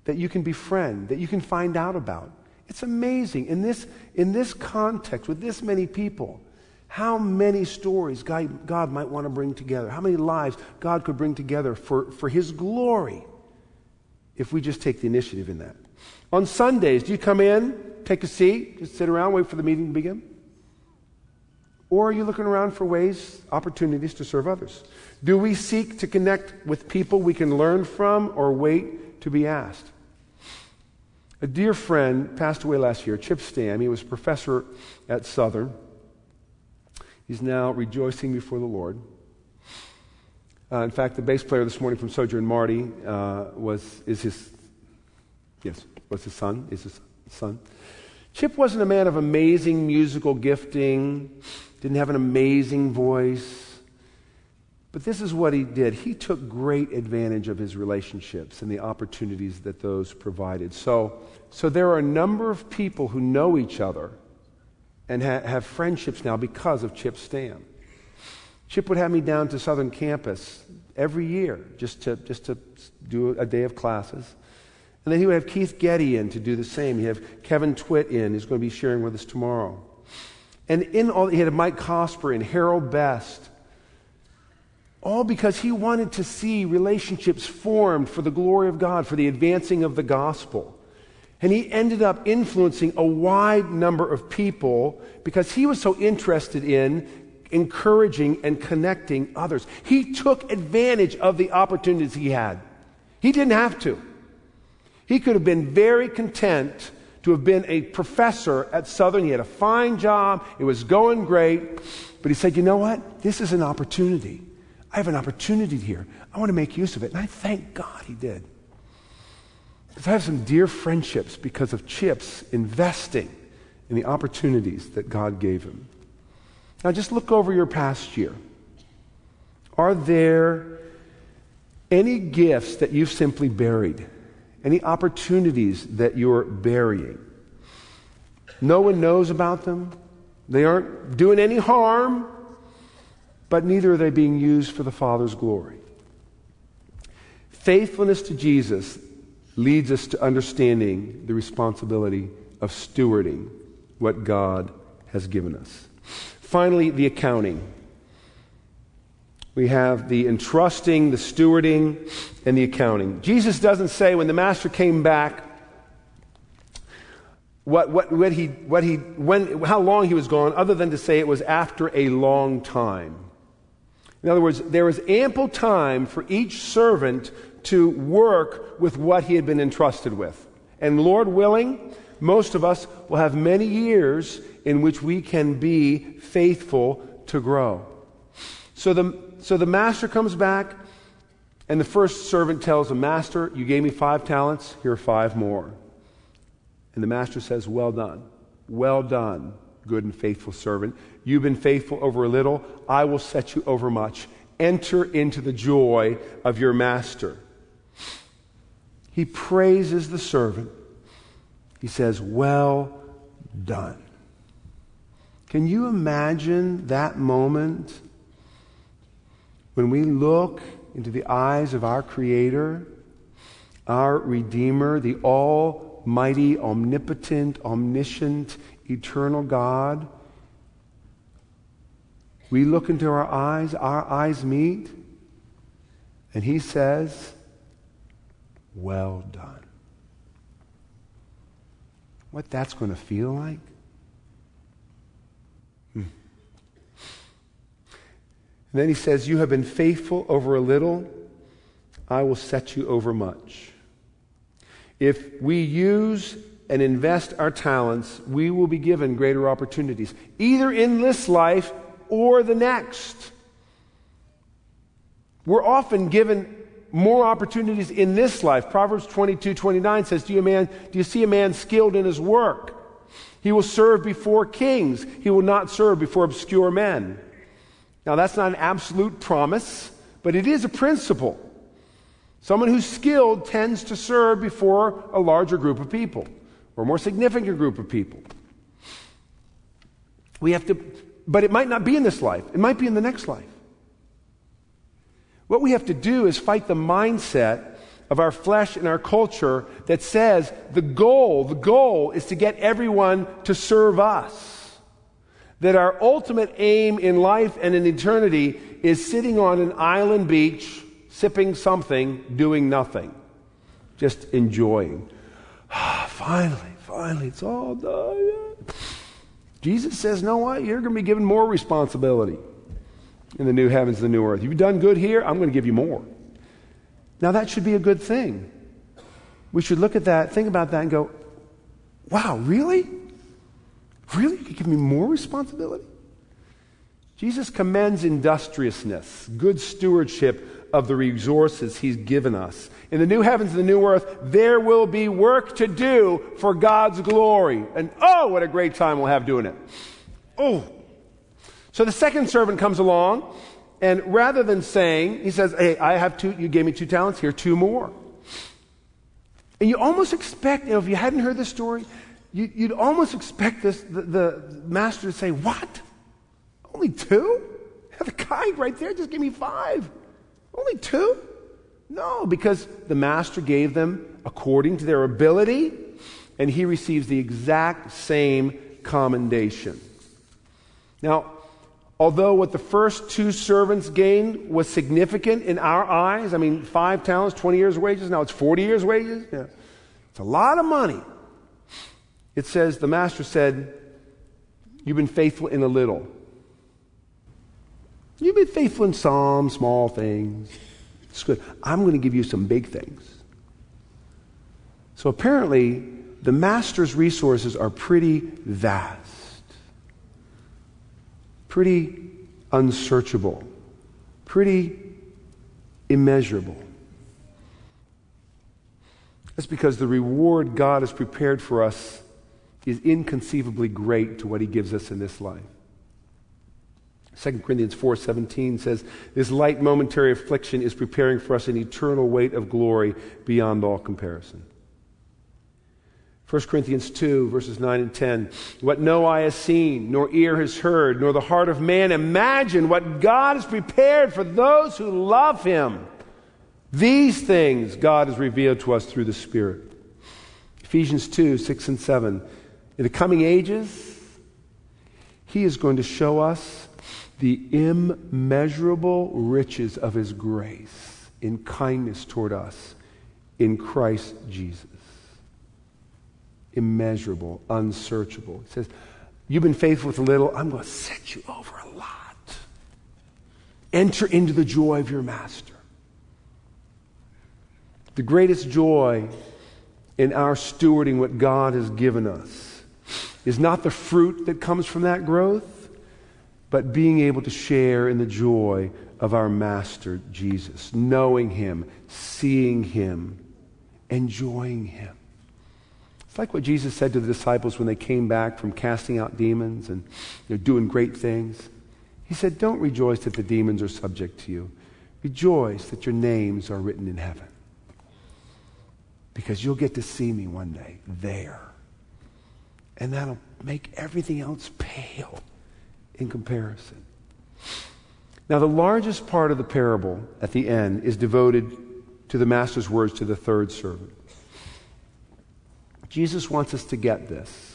That you can befriend, that you can find out about. It's amazing. In this, in this context, with this many people, how many stories God, God might want to bring together, how many lives God could bring together for, for His glory if we just take the initiative in that. On Sundays, do you come in, take a seat, just sit around, wait for the meeting to begin? Or are you looking around for ways, opportunities to serve others? Do we seek to connect with people we can learn from or wait to be asked? A dear friend passed away last year, Chip Stam. He was a professor at Southern. He's now rejoicing before the Lord. Uh, in fact, the bass player this morning from Sojourn Marty uh, was is his yes was his son is his son. Chip wasn't a man of amazing musical gifting, didn't have an amazing voice. But this is what he did. He took great advantage of his relationships and the opportunities that those provided. So, so there are a number of people who know each other and ha- have friendships now because of Chip Stam. Chip would have me down to Southern Campus every year just to, just to do a day of classes. And then he would have Keith Getty in to do the same. He'd have Kevin Twit in, who's going to be sharing with us tomorrow. And in all, he had Mike Cosper and Harold Best. All because he wanted to see relationships formed for the glory of God, for the advancing of the gospel. And he ended up influencing a wide number of people because he was so interested in encouraging and connecting others. He took advantage of the opportunities he had. He didn't have to. He could have been very content to have been a professor at Southern. He had a fine job, it was going great. But he said, You know what? This is an opportunity. I have an opportunity here. I want to make use of it. And I thank God he did. Because I have some dear friendships because of Chip's investing in the opportunities that God gave him. Now just look over your past year. Are there any gifts that you've simply buried? Any opportunities that you're burying? No one knows about them. They aren't doing any harm, but neither are they being used for the Father's glory. Faithfulness to Jesus leads us to understanding the responsibility of stewarding what God has given us. Finally, the accounting. We have the entrusting, the stewarding, and the accounting. Jesus doesn't say when the master came back what, what, what he, what he, when, how long he was gone, other than to say it was after a long time. In other words, there was ample time for each servant to work with what he had been entrusted with. And Lord willing, most of us will have many years in which we can be faithful to grow. So the, so the master comes back, and the first servant tells the master, You gave me five talents, here are five more. And the master says, Well done. Well done, good and faithful servant. You've been faithful over a little, I will set you over much. Enter into the joy of your master. He praises the servant. He says, Well done. Can you imagine that moment when we look into the eyes of our Creator, our Redeemer, the Almighty, omnipotent, omniscient, eternal God? We look into our eyes, our eyes meet, and He says, Well done. What that's going to feel like? And then he says, You have been faithful over a little, I will set you over much. If we use and invest our talents, we will be given greater opportunities, either in this life or the next. We're often given more opportunities in this life. Proverbs 22 29 says, do you, man, do you see a man skilled in his work? He will serve before kings, he will not serve before obscure men. Now, that's not an absolute promise, but it is a principle. Someone who's skilled tends to serve before a larger group of people or a more significant group of people. We have to, but it might not be in this life, it might be in the next life. What we have to do is fight the mindset of our flesh and our culture that says the goal, the goal is to get everyone to serve us that our ultimate aim in life and in eternity is sitting on an island beach, sipping something, doing nothing, just enjoying. (sighs) finally, finally, it's all done. Jesus says, "No, what? You're going to be given more responsibility in the new heavens, the new earth. You've done good here. I'm going to give you more." Now that should be a good thing. We should look at that, think about that, and go, "Wow, really?" Really? You could give me more responsibility? Jesus commends industriousness, good stewardship of the resources he's given us. In the new heavens and the new earth, there will be work to do for God's glory. And oh, what a great time we'll have doing it. Oh. So the second servant comes along, and rather than saying, he says, Hey, I have two, you gave me two talents, here, two more. And you almost expect, you know, if you hadn't heard this story, you, would almost expect this, the, the master to say, What? Only two? The guide right there just give me five. Only two? No, because the master gave them according to their ability, and he receives the exact same commendation. Now, although what the first two servants gained was significant in our eyes, I mean, five talents, 20 years' wages, now it's 40 years' wages. Yeah. It's a lot of money. It says, the master said, You've been faithful in a little. You've been faithful in some small things. It's good. I'm going to give you some big things. So apparently, the master's resources are pretty vast, pretty unsearchable, pretty immeasurable. That's because the reward God has prepared for us is inconceivably great to what he gives us in this life. 2 Corinthians 4:17 says, "This light momentary affliction is preparing for us an eternal weight of glory beyond all comparison." 1 Corinthians 2, verses 9 and 10. What no eye has seen, nor ear has heard, nor the heart of man imagined what God has prepared for those who love him. These things God has revealed to us through the Spirit. Ephesians 2, 6 and 7. In the coming ages, he is going to show us the immeasurable riches of his grace in kindness toward us in Christ Jesus. Immeasurable, unsearchable. He says, You've been faithful with a little, I'm going to set you over a lot. Enter into the joy of your master. The greatest joy in our stewarding what God has given us is not the fruit that comes from that growth but being able to share in the joy of our Master Jesus, knowing Him, seeing Him, enjoying Him. It's like what Jesus said to the disciples when they came back from casting out demons and doing great things. He said, Don't rejoice that the demons are subject to you. Rejoice that your names are written in heaven. Because you'll get to see me one day there. And that'll make everything else pale in comparison. Now, the largest part of the parable at the end is devoted to the master's words to the third servant. Jesus wants us to get this.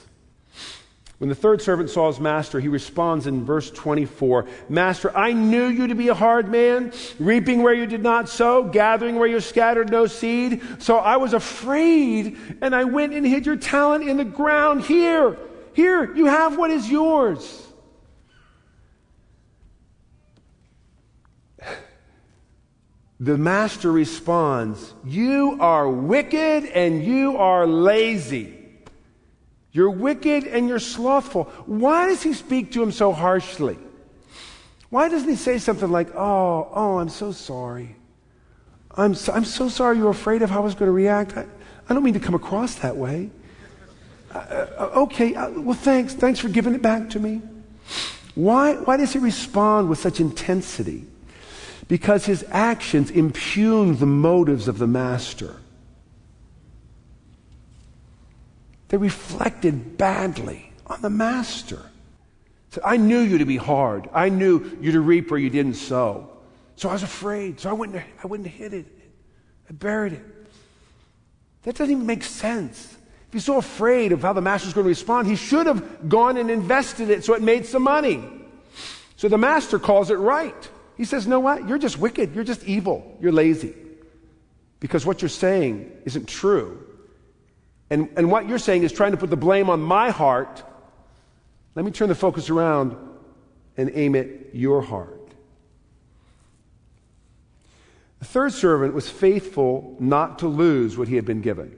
When the third servant saw his master, he responds in verse 24 Master, I knew you to be a hard man, reaping where you did not sow, gathering where you scattered no seed. So I was afraid, and I went and hid your talent in the ground. Here, here, you have what is yours. The master responds, You are wicked and you are lazy. You're wicked and you're slothful. Why does he speak to him so harshly? Why doesn't he say something like, Oh, oh, I'm so sorry. I'm so, I'm so sorry you're afraid of how I was going to react. I, I don't mean to come across that way. Uh, uh, okay, uh, well, thanks. Thanks for giving it back to me. Why, why does he respond with such intensity? Because his actions impugn the motives of the master. They reflected badly on the master. So I knew you to be hard. I knew you to reap where you didn't sow. So I was afraid. So I wouldn't, I wouldn't hit it. I buried it. That doesn't even make sense. If he's so afraid of how the master's going to respond, he should have gone and invested it so it made some money. So the master calls it right. He says, "No, what? You're just wicked. You're just evil. You're lazy. Because what you're saying isn't true. And, and what you're saying is trying to put the blame on my heart. Let me turn the focus around and aim at your heart. The third servant was faithful not to lose what he had been given.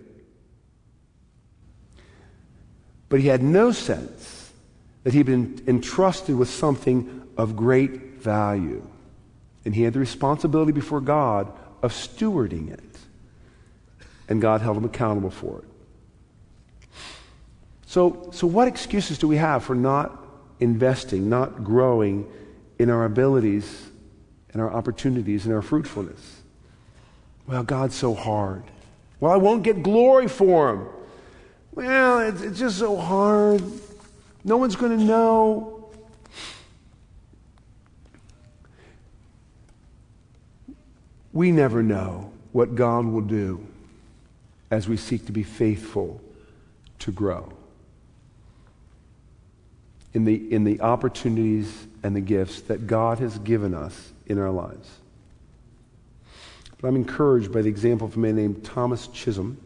But he had no sense that he'd been entrusted with something of great value and he had the responsibility before God of stewarding it. And God held him accountable for it. So, so what excuses do we have for not investing, not growing in our abilities and our opportunities and our fruitfulness? Well, God's so hard. Well, I won't get glory for him. Well, it's, it's just so hard. No one's going to know. We never know what God will do as we seek to be faithful to grow in the, in the opportunities and the gifts that God has given us in our lives. But I'm encouraged by the example of a man named Thomas Chisholm,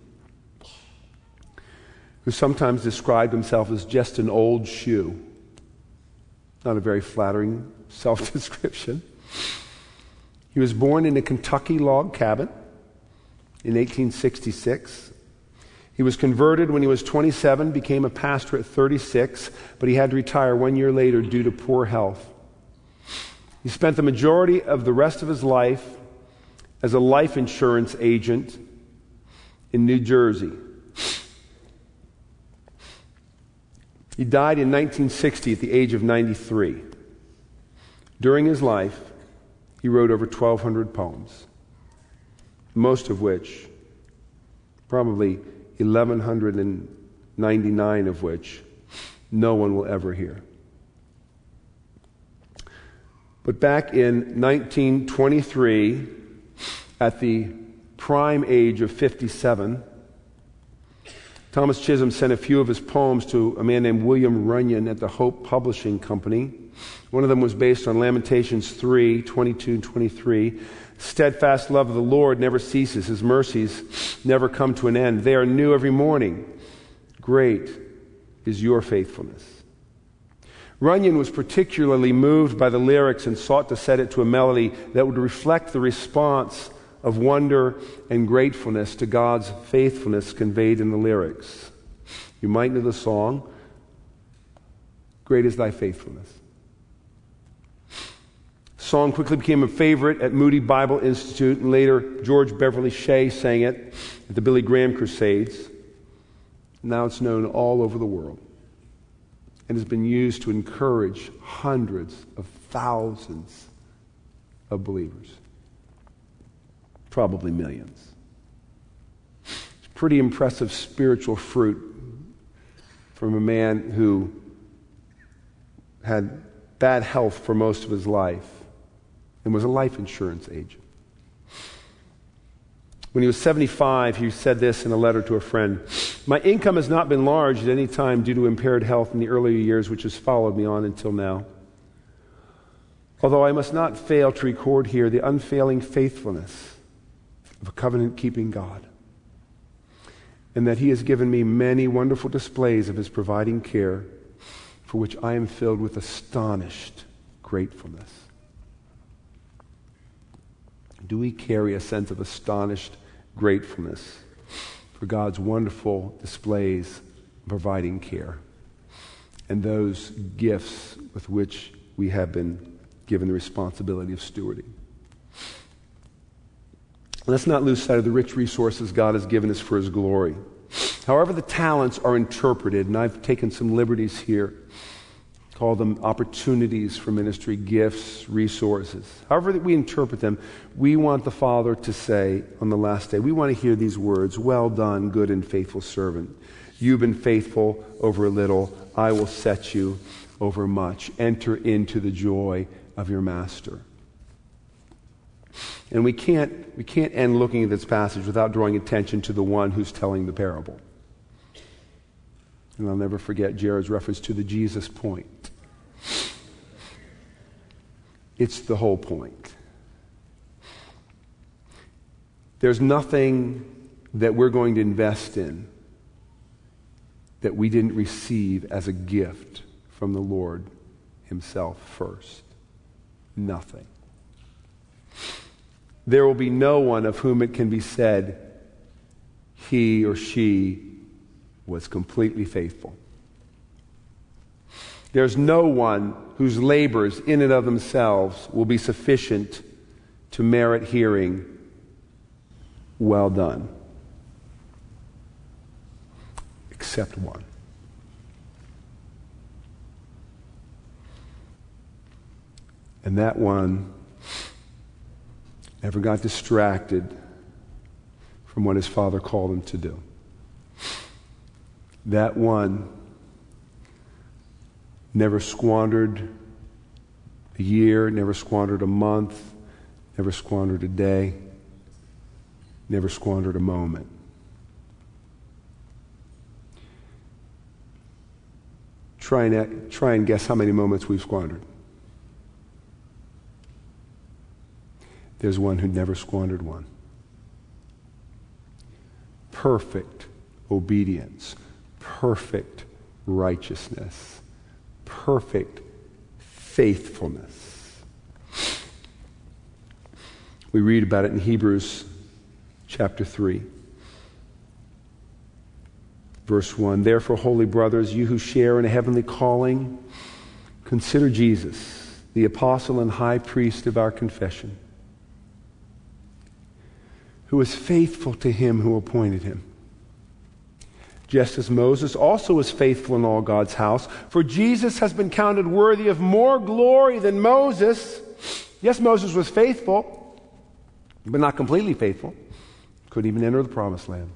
who sometimes described himself as just an old shoe. Not a very flattering (laughs) self description. He was born in a Kentucky log cabin in 1866. He was converted when he was 27, became a pastor at 36, but he had to retire one year later due to poor health. He spent the majority of the rest of his life as a life insurance agent in New Jersey. He died in 1960 at the age of 93. During his life, he wrote over 1,200 poems, most of which, probably 1,199 of which, no one will ever hear. But back in 1923, at the prime age of 57, Thomas Chisholm sent a few of his poems to a man named William Runyan at the Hope Publishing Company. One of them was based on Lamentations 3 22 and 23. Steadfast love of the Lord never ceases, his mercies never come to an end. They are new every morning. Great is your faithfulness. Runyan was particularly moved by the lyrics and sought to set it to a melody that would reflect the response of wonder and gratefulness to God's faithfulness conveyed in the lyrics. You might know the song, Great is Thy Faithfulness. Song quickly became a favorite at Moody Bible Institute, and later George Beverly Shea sang it at the Billy Graham Crusades. Now it's known all over the world and has been used to encourage hundreds of thousands of believers probably millions. It's pretty impressive spiritual fruit from a man who had bad health for most of his life and was a life insurance agent. When he was 75, he said this in a letter to a friend My income has not been large at any time due to impaired health in the earlier years, which has followed me on until now. Although I must not fail to record here the unfailing faithfulness of a covenant keeping God. And that He has given me many wonderful displays of His providing care, for which I am filled with astonished gratefulness. Do we carry a sense of astonished gratefulness for God's wonderful displays of providing care and those gifts with which we have been given the responsibility of stewarding? Let's not lose sight of the rich resources God has given us for His glory. However, the talents are interpreted, and I've taken some liberties here, call them opportunities for ministry, gifts, resources. However, that we interpret them, we want the Father to say on the last day, we want to hear these words Well done, good and faithful servant. You've been faithful over a little, I will set you over much. Enter into the joy of your master. And we can't, we can't end looking at this passage without drawing attention to the one who's telling the parable. And I'll never forget Jared's reference to the Jesus point. It's the whole point. There's nothing that we're going to invest in that we didn't receive as a gift from the Lord Himself first. Nothing there will be no one of whom it can be said, he or she was completely faithful. There's no one whose labors in and of themselves will be sufficient to merit hearing, well done. Except one. And that one never got distracted from what his father called him to do. That one never squandered a year, never squandered a month, never squandered a day, never squandered a moment. Try and, try and guess how many moments we've squandered. There's one who never squandered one. Perfect obedience, perfect righteousness, perfect faithfulness. We read about it in Hebrews chapter 3. Verse 1 Therefore, holy brothers, you who share in a heavenly calling, consider Jesus, the apostle and high priest of our confession who was faithful to him who appointed him. Just as Moses also was faithful in all God's house, for Jesus has been counted worthy of more glory than Moses. Yes, Moses was faithful, but not completely faithful. Couldn't even enter the promised land.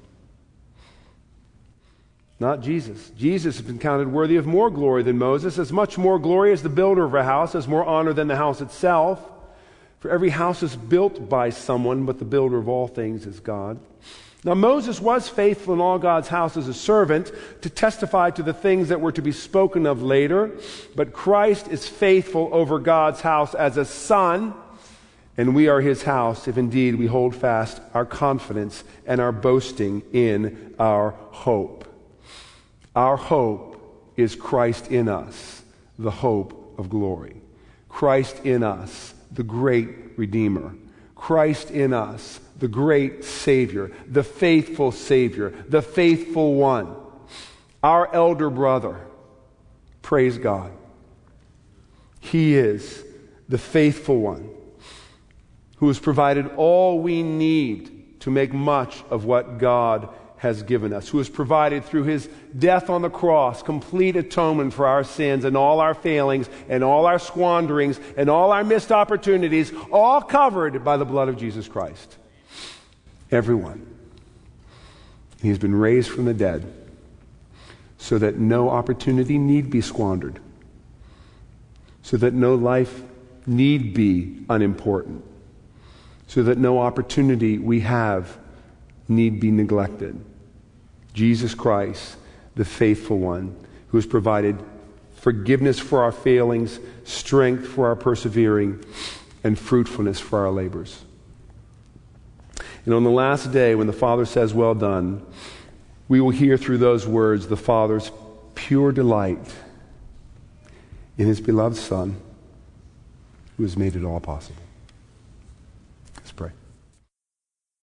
Not Jesus. Jesus has been counted worthy of more glory than Moses, as much more glory as the builder of a house, has more honor than the house itself. For every house is built by someone, but the builder of all things is God. Now, Moses was faithful in all God's house as a servant to testify to the things that were to be spoken of later, but Christ is faithful over God's house as a son, and we are his house if indeed we hold fast our confidence and our boasting in our hope. Our hope is Christ in us, the hope of glory. Christ in us, the great Redeemer. Christ in us, the great Savior, the faithful Savior, the faithful one. Our elder brother. Praise God. He is the faithful one who has provided all we need to make much of what God has given us, who has provided through his death on the cross complete atonement for our sins and all our failings and all our squanderings and all our missed opportunities, all covered by the blood of Jesus Christ. Everyone. He has been raised from the dead so that no opportunity need be squandered, so that no life need be unimportant, so that no opportunity we have need be neglected. Jesus Christ, the faithful one, who has provided forgiveness for our failings, strength for our persevering, and fruitfulness for our labors. And on the last day, when the Father says, Well done, we will hear through those words the Father's pure delight in his beloved Son, who has made it all possible.